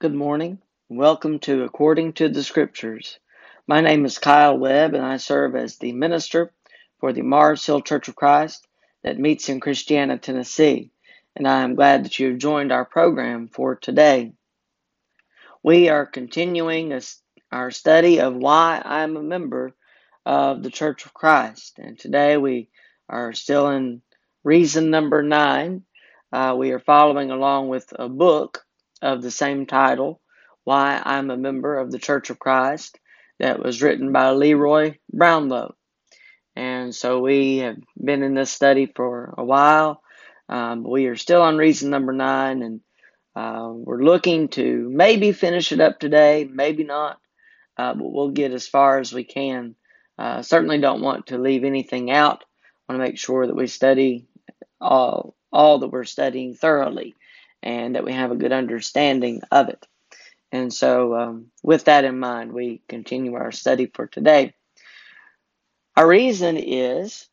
Good morning. Welcome to According to the Scriptures. My name is Kyle Webb, and I serve as the minister for the Mars Hill Church of Christ that meets in Christiana, Tennessee. And I am glad that you have joined our program for today. We are continuing our study of why I am a member of the Church of Christ. And today we are still in reason number nine. Uh, we are following along with a book of the same title, Why I'm a Member of the Church of Christ, that was written by Leroy Brownlow. And so we have been in this study for a while. Um, we are still on reason number nine, and uh, we're looking to maybe finish it up today, maybe not, uh, but we'll get as far as we can. Uh, certainly don't want to leave anything out. Want to make sure that we study all all that we're studying thoroughly and that we have a good understanding of it. And so, um, with that in mind, we continue our study for today. Our reason is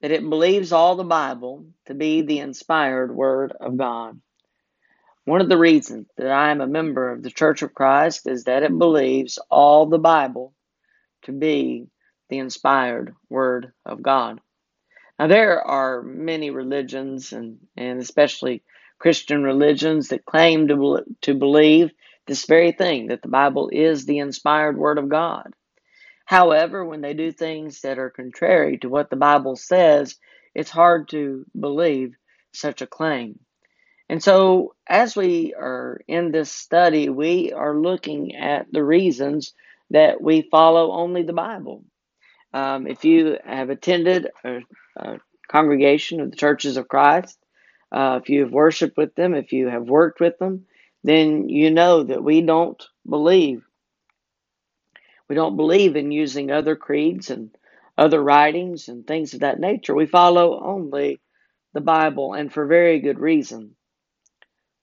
that it believes all the Bible to be the inspired Word of God. One of the reasons that I am a member of the Church of Christ is that it believes all the Bible to be the inspired Word of God. Now, there are many religions, and, and especially Christian religions that claim to, to believe this very thing that the Bible is the inspired Word of God. However, when they do things that are contrary to what the Bible says, it's hard to believe such a claim. And so, as we are in this study, we are looking at the reasons that we follow only the Bible. Um, if you have attended a, a congregation of the churches of Christ, uh, if you have worshiped with them, if you have worked with them, then you know that we don't believe. We don't believe in using other creeds and other writings and things of that nature. We follow only the Bible, and for very good reason.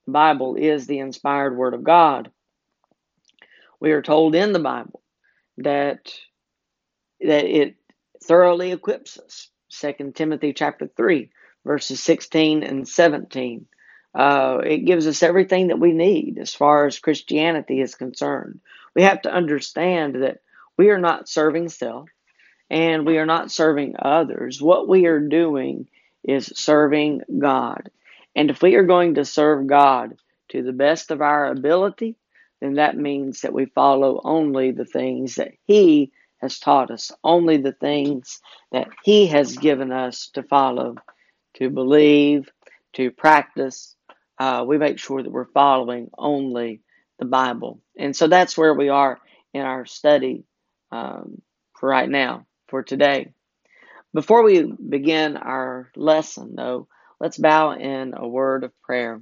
The Bible is the inspired Word of God. We are told in the Bible that that it thoroughly equips us. Second Timothy chapter three verses 16 and 17. Uh, it gives us everything that we need as far as Christianity is concerned. We have to understand that we are not serving self and we are not serving others. What we are doing is serving God. And if we are going to serve God to the best of our ability, then that means that we follow only the things that He has taught us, only the things that He has given us to follow to believe, to practice. Uh, we make sure that we're following only the Bible. And so that's where we are in our study um, for right now, for today. Before we begin our lesson, though, let's bow in a word of prayer.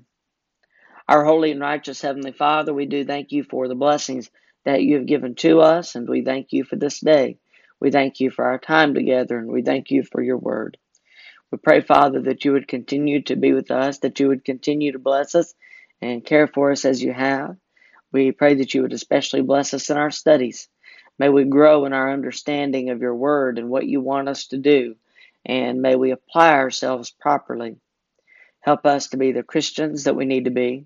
Our holy and righteous Heavenly Father, we do thank you for the blessings that you have given to us, and we thank you for this day. We thank you for our time together, and we thank you for your word. We pray, Father, that you would continue to be with us, that you would continue to bless us and care for us as you have. We pray that you would especially bless us in our studies. May we grow in our understanding of your word and what you want us to do, and may we apply ourselves properly. Help us to be the Christians that we need to be.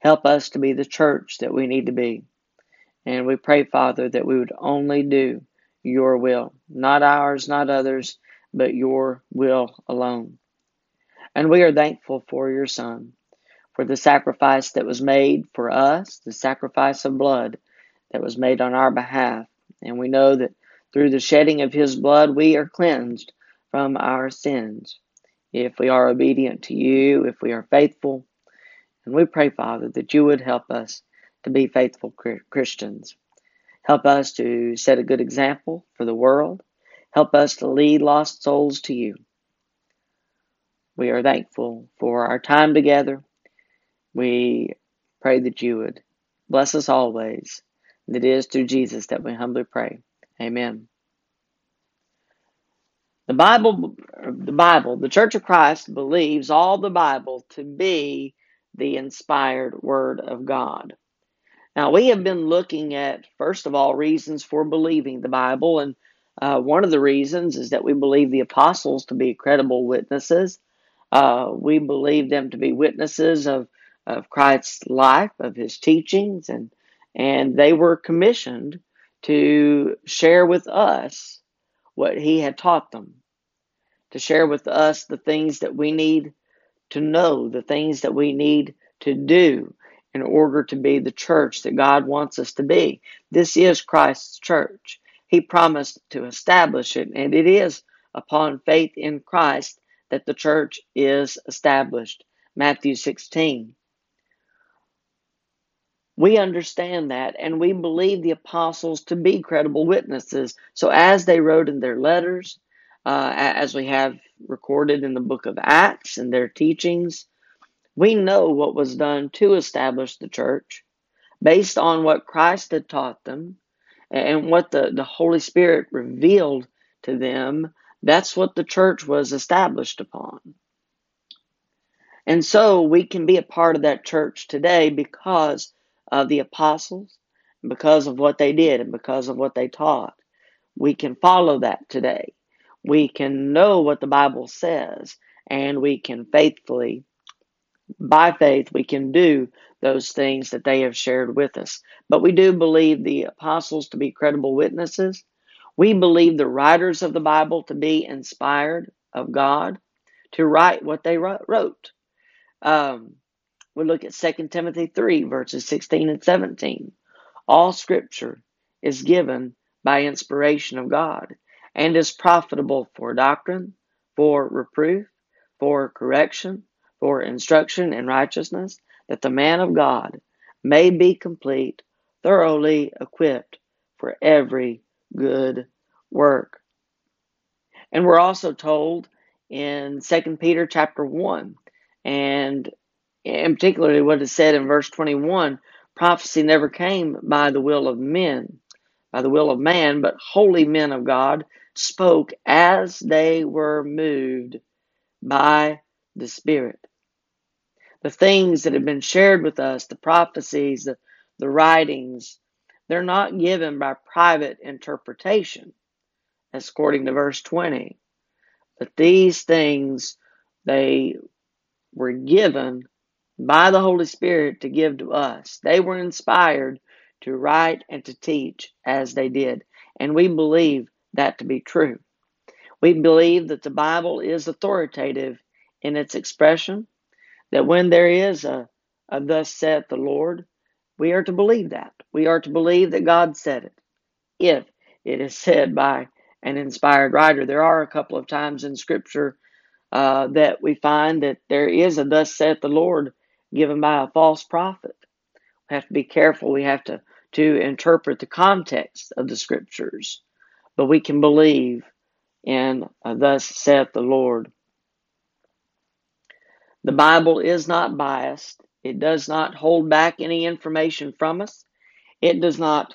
Help us to be the church that we need to be. And we pray, Father, that we would only do your will, not ours, not others, but your will alone. And we are thankful for your Son, for the sacrifice that was made for us, the sacrifice of blood that was made on our behalf. And we know that through the shedding of his blood, we are cleansed from our sins. If we are obedient to you, if we are faithful, and we pray, Father, that you would help us to be faithful Christians. Help us to set a good example for the world Help us to lead lost souls to you. We are thankful for our time together. We pray that you would bless us always. And it is through Jesus that we humbly pray. Amen. The Bible, the Bible, the Church of Christ believes all the Bible to be the inspired Word of God. Now, we have been looking at, first of all, reasons for believing the Bible, and uh, one of the reasons is that we believe the apostles to be credible witnesses. Uh, we believe them to be witnesses of, of Christ's life, of his teachings, and and they were commissioned to share with us what he had taught them, to share with us the things that we need to know, the things that we need to do in order to be the church that God wants us to be. This is Christ's church. He promised to establish it, and it is upon faith in Christ that the church is established. Matthew 16. We understand that and we believe the apostles to be credible witnesses. So, as they wrote in their letters, uh, as we have recorded in the book of Acts and their teachings, we know what was done to establish the church based on what Christ had taught them and what the, the Holy Spirit revealed to them. That's what the church was established upon. And so we can be a part of that church today because of the apostles, because of what they did, and because of what they taught. We can follow that today. We can know what the Bible says, and we can faithfully, by faith, we can do those things that they have shared with us. But we do believe the apostles to be credible witnesses. We believe the writers of the Bible to be inspired of God to write what they wrote. Um, we look at 2 Timothy 3, verses 16 and 17. All scripture is given by inspiration of God and is profitable for doctrine, for reproof, for correction, for instruction in righteousness, that the man of God may be complete, thoroughly equipped for every good work. And we're also told in 2 Peter chapter 1 and in particularly what is said in verse 21 prophecy never came by the will of men, by the will of man, but holy men of God spoke as they were moved by the Spirit. The things that have been shared with us, the prophecies, the, the writings, they're not given by private interpretation, as according to verse 20. But these things, they were given by the Holy Spirit to give to us. They were inspired to write and to teach as they did. And we believe that to be true. We believe that the Bible is authoritative in its expression, that when there is a, a thus saith the Lord, we are to believe that. We are to believe that God said it. If it is said by an inspired writer, there are a couple of times in Scripture uh, that we find that there is a thus saith the Lord given by a false prophet. We have to be careful. We have to, to interpret the context of the scriptures. But we can believe in thus saith the Lord. The Bible is not biased. It does not hold back any information from us. It does not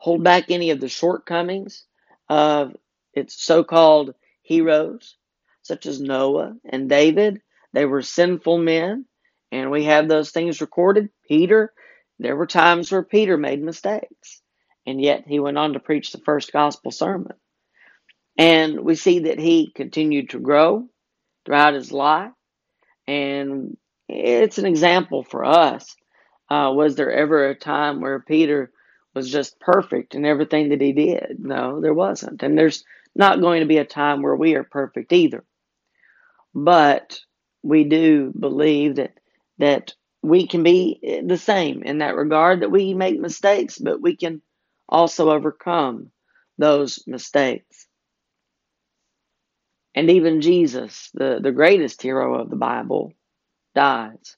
hold back any of the shortcomings of its so called heroes, such as Noah and David they were sinful men, and we have those things recorded. Peter, there were times where Peter made mistakes, and yet he went on to preach the first gospel sermon. And we see that he continued to grow throughout his life, and it's an example for us. Uh, was there ever a time where Peter was just perfect in everything that he did? No, there wasn't. And there's not going to be a time where we are perfect either. But we do believe that that we can be the same in that regard that we make mistakes but we can also overcome those mistakes and even jesus the, the greatest hero of the bible dies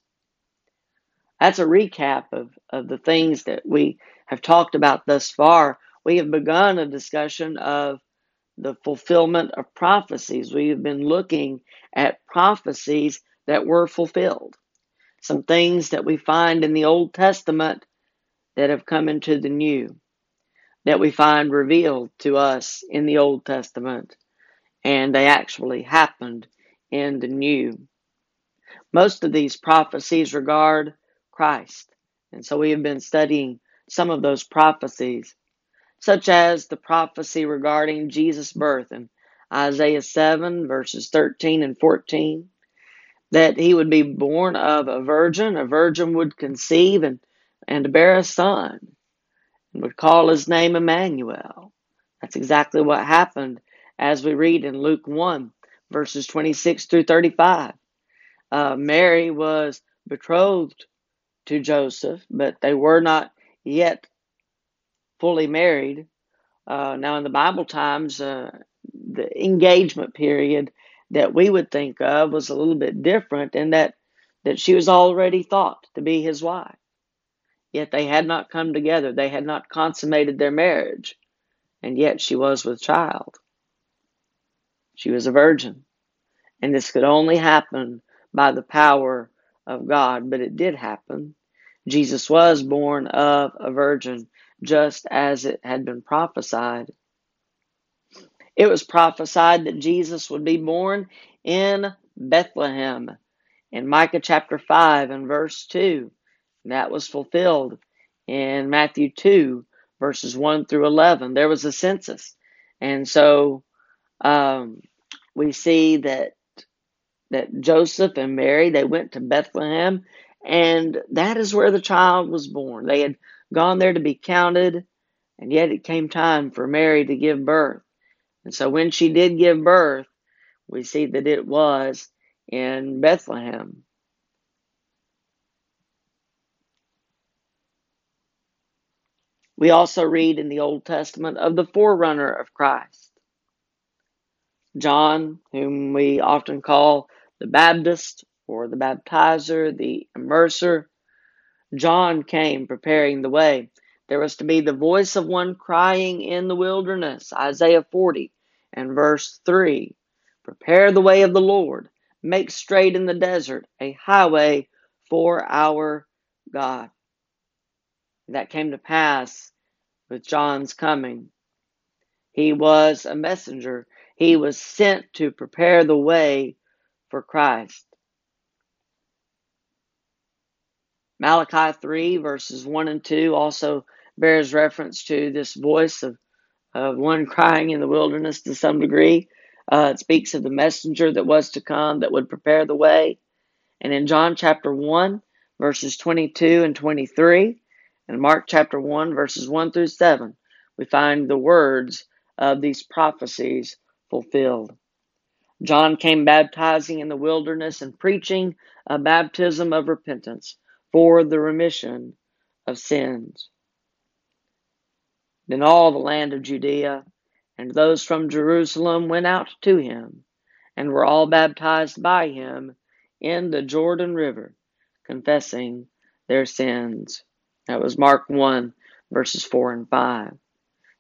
that's a recap of, of the things that we have talked about thus far we have begun a discussion of the fulfillment of prophecies. We have been looking at prophecies that were fulfilled. Some things that we find in the Old Testament that have come into the New, that we find revealed to us in the Old Testament, and they actually happened in the New. Most of these prophecies regard Christ, and so we have been studying some of those prophecies such as the prophecy regarding Jesus' birth in Isaiah 7, verses 13 and 14, that he would be born of a virgin. A virgin would conceive and, and bear a son and would call his name Emmanuel. That's exactly what happened as we read in Luke 1, verses 26 through 35. Uh, Mary was betrothed to Joseph, but they were not yet fully married. Uh, now, in the Bible times, uh, the engagement period that we would think of was a little bit different in that, that she was already thought to be his wife. Yet they had not come together, they had not consummated their marriage, and yet she was with child. She was a virgin. And this could only happen by the power of God, but it did happen. Jesus was born of a virgin, just as it had been prophesied. It was prophesied that Jesus would be born in Bethlehem in Micah chapter 5 and verse 2. That was fulfilled in Matthew 2, verses 1 through 11. There was a census. And so um, we see that that Joseph and Mary they went to Bethlehem and that is where the child was born. They had gone there to be counted and yet it came time for Mary to give birth. And so when she did give birth, we see that it was in Bethlehem. We also read in the Old Testament of the forerunner of Christ. John, whom we often call the Baptist or the baptizer, the immerser. John came preparing the way. There was to be the voice of one crying in the wilderness, Isaiah 40 and verse 3. Prepare the way of the Lord, make straight in the desert a highway for our God. That came to pass with John's coming. He was a messenger. He was sent to prepare the way for Christ. Malachi 3, verses 1 and 2, also bears reference to this voice of, of one crying in the wilderness to some degree. Uh, it speaks of the messenger that was to come that would prepare the way. And in John chapter 1, verses 22 and 23, and Mark chapter 1, verses 1 through 7, we find the words of these prophecies fulfilled. John came baptizing in the wilderness and preaching a baptism of repentance for the remission of sins. Then all the land of Judea and those from Jerusalem went out to him and were all baptized by him in the Jordan River, confessing their sins. That was Mark 1, verses 4 and 5.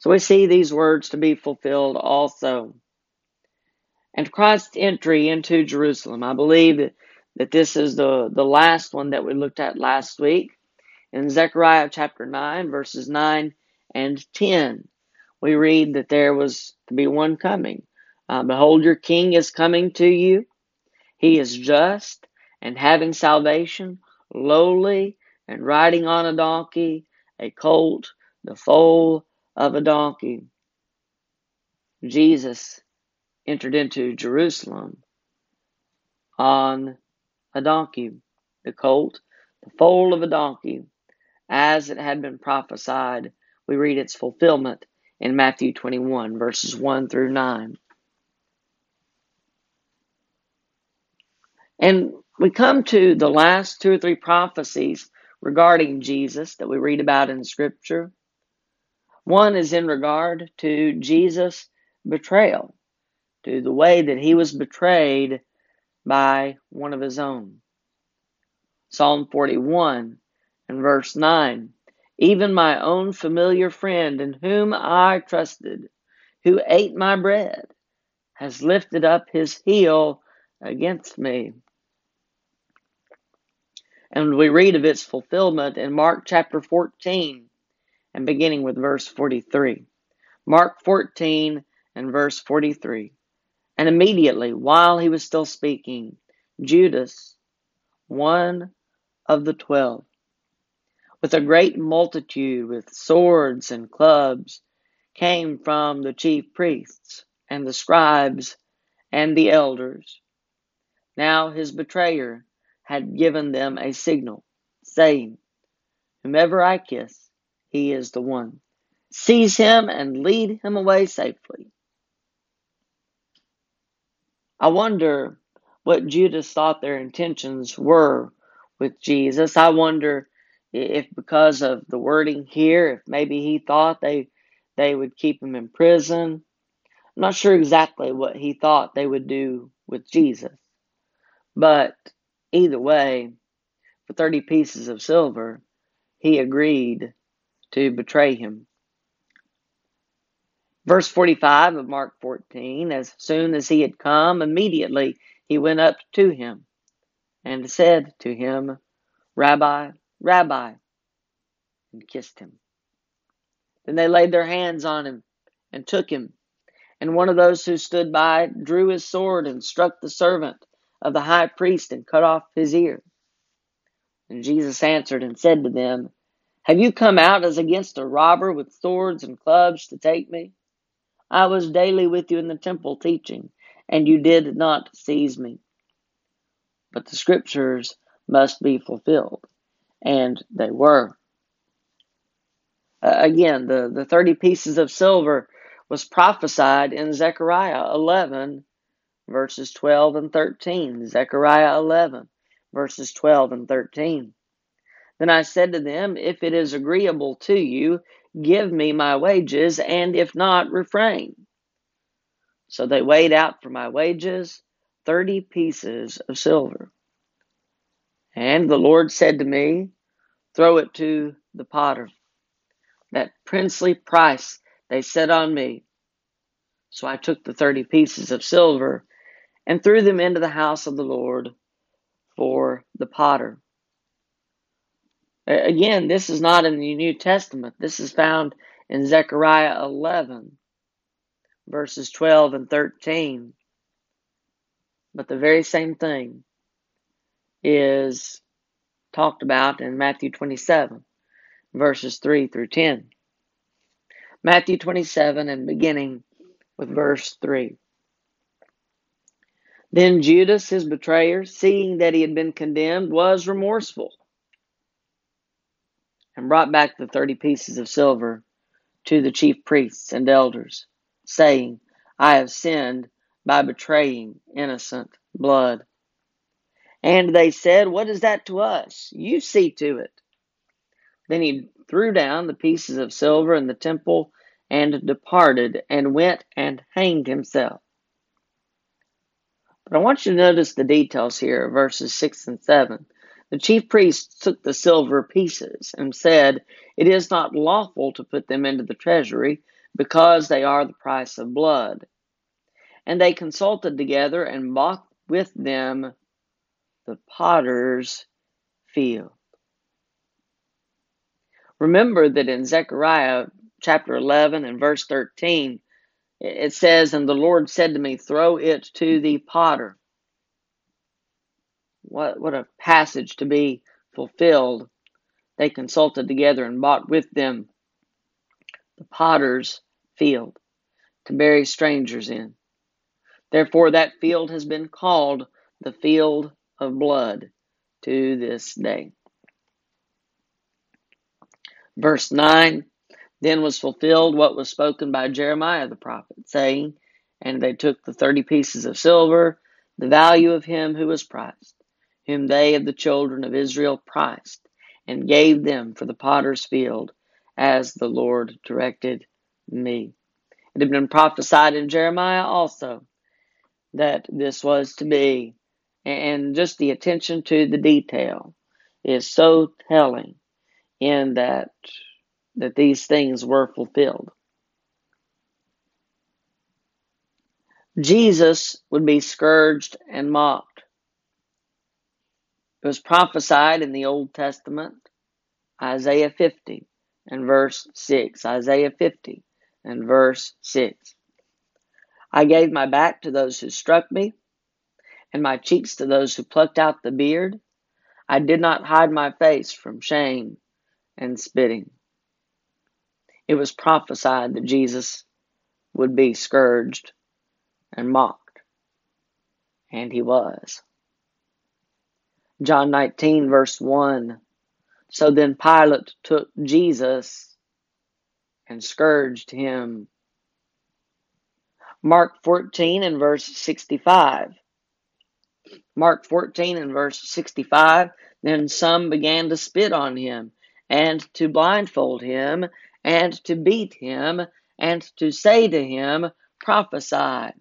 So we see these words to be fulfilled also and Christ's entry into Jerusalem. I believe that, this is the, the last one that we looked at last week. In Zechariah chapter 9, verses 9 and 10, we read that there was to be one coming. Uh, Behold, your king is coming to you. He is just and having salvation, lowly and riding on a donkey, a colt, the foal of a donkey. Jesus entered into Jerusalem on a donkey, the colt, the foal of a donkey, as it had been prophesied. We read its fulfillment in Matthew 21, verses 1 through 9. And we come to the last two or three prophecies regarding Jesus that we read about in Scripture. One is in regard to Jesus' betrayal to the way that he was betrayed by one of his own. Psalm 41 and verse 9 Even my own familiar friend in whom I trusted, who ate my bread, has lifted up his heel against me. And we read of its fulfillment in Mark chapter 14 and beginning with verse 43. Mark 14 and verse 43. And immediately, while he was still speaking, Judas, one of the twelve, with a great multitude with swords and clubs, came from the chief priests and the scribes and the elders. Now his betrayer had given them a signal, saying, Whomever I kiss, he is the one. Seize him and lead him away safely. I wonder what Judas thought their intentions were with Jesus. I wonder if because of the wording here, if maybe he thought they they would keep him in prison. I'm not sure exactly what he thought they would do with Jesus. But either way, for 30 pieces of silver, he agreed to betray him. Verse 45 of Mark 14 As soon as he had come, immediately he went up to him and said to him, Rabbi, Rabbi, and kissed him. Then they laid their hands on him and took him. And one of those who stood by drew his sword and struck the servant of the high priest and cut off his ear. And Jesus answered and said to them, Have you come out as against a robber with swords and clubs to take me? I was daily with you in the temple teaching, and you did not seize me. But the scriptures must be fulfilled, and they were. Uh, again, the, the 30 pieces of silver was prophesied in Zechariah 11, verses 12 and 13. Zechariah 11, verses 12 and 13. Then I said to them, If it is agreeable to you, give me my wages, and if not, refrain. So they weighed out for my wages thirty pieces of silver. And the Lord said to me, Throw it to the potter that princely price they set on me. So I took the thirty pieces of silver and threw them into the house of the Lord for the potter. Again, this is not in the New Testament. This is found in Zechariah 11, verses 12 and 13. But the very same thing is talked about in Matthew 27 verses 3 through 10. Matthew 27 and beginning with verse 3. Then Judas, his betrayer, seeing that he had been condemned, was remorseful and brought back the thirty pieces of silver to the chief priests and elders, saying, I have sinned by betraying innocent blood. And they said, What is that to us? You see to it. Then he threw down the pieces of silver in the temple and departed and went and hanged himself. But I want you to notice the details here, verses 6 and 7. The chief priests took the silver pieces and said, It is not lawful to put them into the treasury, because they are the price of blood. And they consulted together and bought with them the potter's field. Remember that in Zechariah chapter 11 and verse 13, it says, And the Lord said to me, Throw it to the potter. What, what a passage to be fulfilled. They consulted together and bought with them the potter's field to bury strangers in. Therefore, that field has been called the field of blood to this day. Verse 9 Then was fulfilled what was spoken by Jeremiah the prophet, saying, And they took the thirty pieces of silver, the value of him who was priced, whom they of the children of Israel priced, and gave them for the potter's field, as the Lord directed me. It had been prophesied in Jeremiah also that this was to be, and just the attention to the detail is so telling in that that these things were fulfilled. Jesus would be scourged and mocked. It was prophesied in the Old Testament, Isaiah 50 and verse 6. Isaiah 50 and verse 6. I gave my back to those who struck me, and my cheeks to those who plucked out the beard. I did not hide my face from shame and spitting. It was prophesied that Jesus would be scourged and mocked, and he was. John 19, verse 1. So then Pilate took Jesus and scourged him. Mark 14 and verse 65. Mark 14 and verse 65. Then some began to spit on him, and to blindfold him, and to beat him, and to say to him, Prophesy.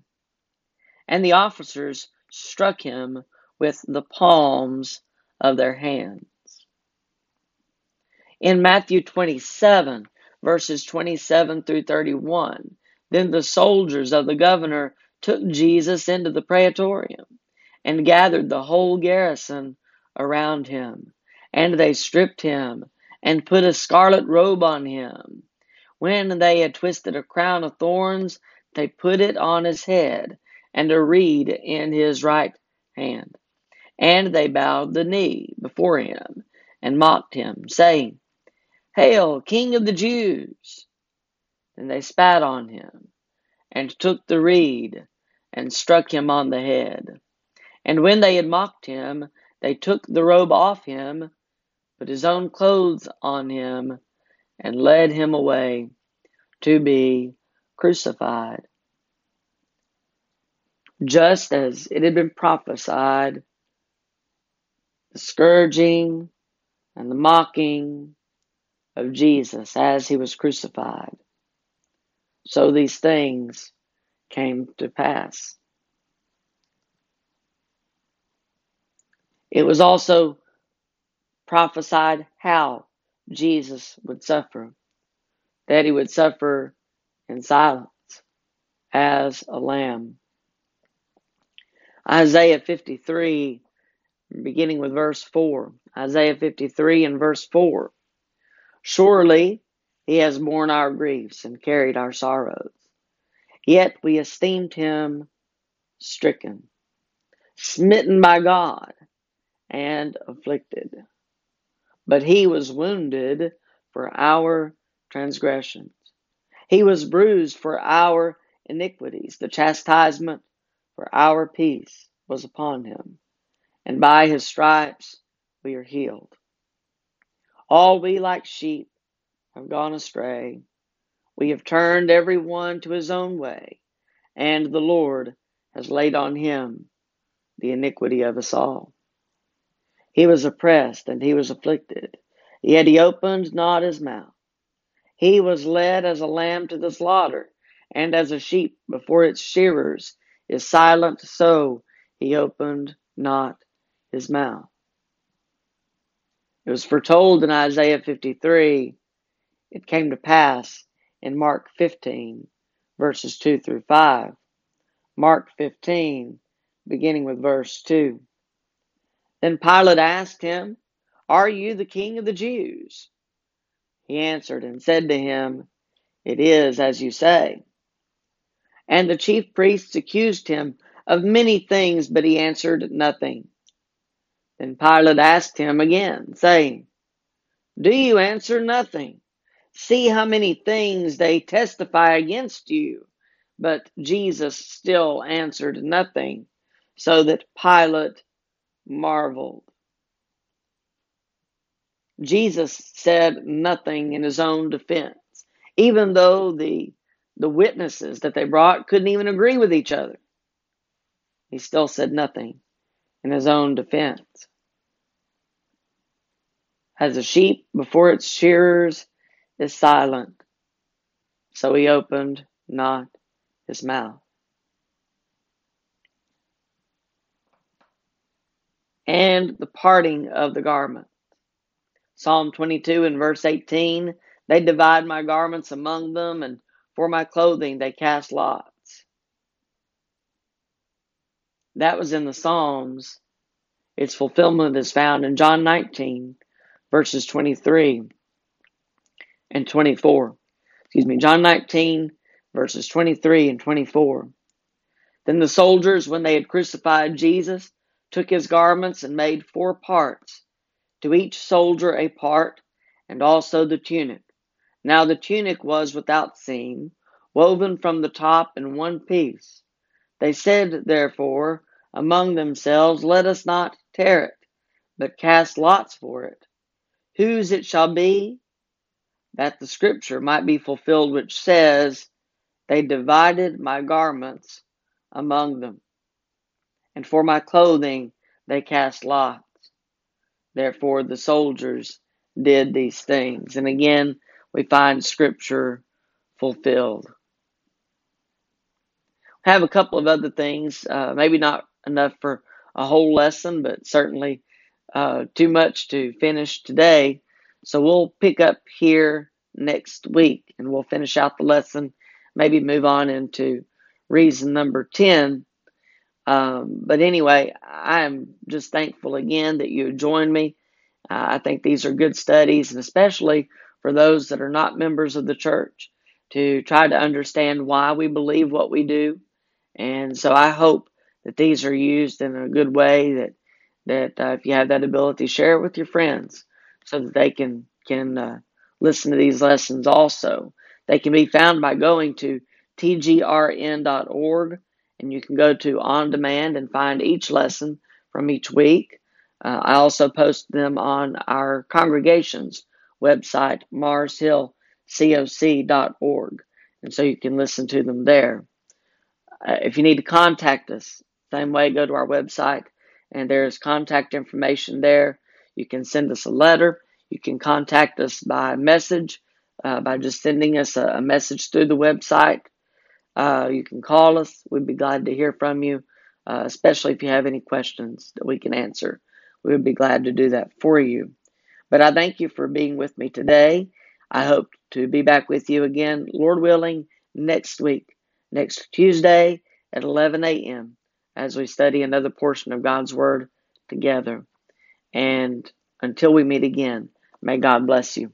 And the officers struck him with the palms of their hands. In Matthew 27, verses 27 through 31, then the soldiers of the governor took Jesus into the praetorium and gathered the whole garrison around him. And they stripped him and put a scarlet robe on him. When they had twisted a crown of thorns, they put it on his head and a reed in his right hand. And they bowed the knee before him and mocked him, saying, Hail, King of the Jews! Then they spat on him and took the reed and struck him on the head. And when they had mocked him, they took the robe off him, put his own clothes on him, and led him away to be crucified. Just as it had been prophesied, the scourging and the mocking of Jesus as he was crucified. So these things came to pass. It was also prophesied how Jesus would suffer, that he would suffer in silence as a lamb. Isaiah 53, beginning with verse 4. Isaiah 53 and verse 4. Surely he has borne our griefs and carried our sorrows. Yet we esteemed him stricken, smitten by God and afflicted. But he was wounded for our transgressions, he was bruised for our iniquities. The chastisement for our peace was upon him, and by his stripes we are healed. All we like sheep have gone astray. We have turned every one to his own way, and the Lord has laid on him the iniquity of us all. He was oppressed and he was afflicted, yet he opened not his mouth. He was led as a lamb to the slaughter, and as a sheep before its shearers is silent, so he opened not his mouth. It was foretold in Isaiah 53. It came to pass in Mark 15, verses 2 through 5. Mark 15, beginning with verse 2. Then Pilate asked him, Are you the king of the Jews? He answered and said to him, It is as you say. And the chief priests accused him of many things, but he answered nothing. Then Pilate asked him again, saying, Do you answer nothing? See how many things they testify against you. But Jesus still answered nothing, so that Pilate marveled. Jesus said nothing in his own defense, even though the, the witnesses that they brought couldn't even agree with each other. He still said nothing in his own defense. As a sheep before its shearers is silent, so he opened not his mouth. And the parting of the garment. Psalm 22 and verse 18 They divide my garments among them, and for my clothing they cast lots. That was in the Psalms. Its fulfillment is found in John 19, verses 23 and 24. Excuse me, John 19, verses 23 and 24. Then the soldiers, when they had crucified Jesus, took his garments and made four parts, to each soldier a part, and also the tunic. Now the tunic was without seam, woven from the top in one piece. They said, therefore, among themselves, Let us not tear it, but cast lots for it, whose it shall be, that the scripture might be fulfilled, which says, They divided my garments among them, and for my clothing they cast lots. Therefore the soldiers did these things. And again, we find scripture fulfilled. Have a couple of other things, uh, maybe not enough for a whole lesson, but certainly uh, too much to finish today. So we'll pick up here next week and we'll finish out the lesson, maybe move on into reason number 10. Um, but anyway, I am just thankful again that you joined me. Uh, I think these are good studies, and especially for those that are not members of the church, to try to understand why we believe what we do. And so I hope that these are used in a good way. That that uh, if you have that ability, share it with your friends so that they can can uh, listen to these lessons. Also, they can be found by going to tgrn.org, and you can go to on demand and find each lesson from each week. Uh, I also post them on our congregation's website, marshillcoc.org, and so you can listen to them there. Uh, if you need to contact us, same way, go to our website and there's contact information there. You can send us a letter. You can contact us by message uh, by just sending us a, a, message through the website. Uh, you can call us. We'd be glad to hear from you, uh, especially if you have any questions that we can answer. We would be glad to do that for you. But I thank you for being with me today. I hope to be back with you again, Lord willing, next week next Tuesday at 11 a.m. as we study another portion of God's Word together. And until we meet again, may God bless you.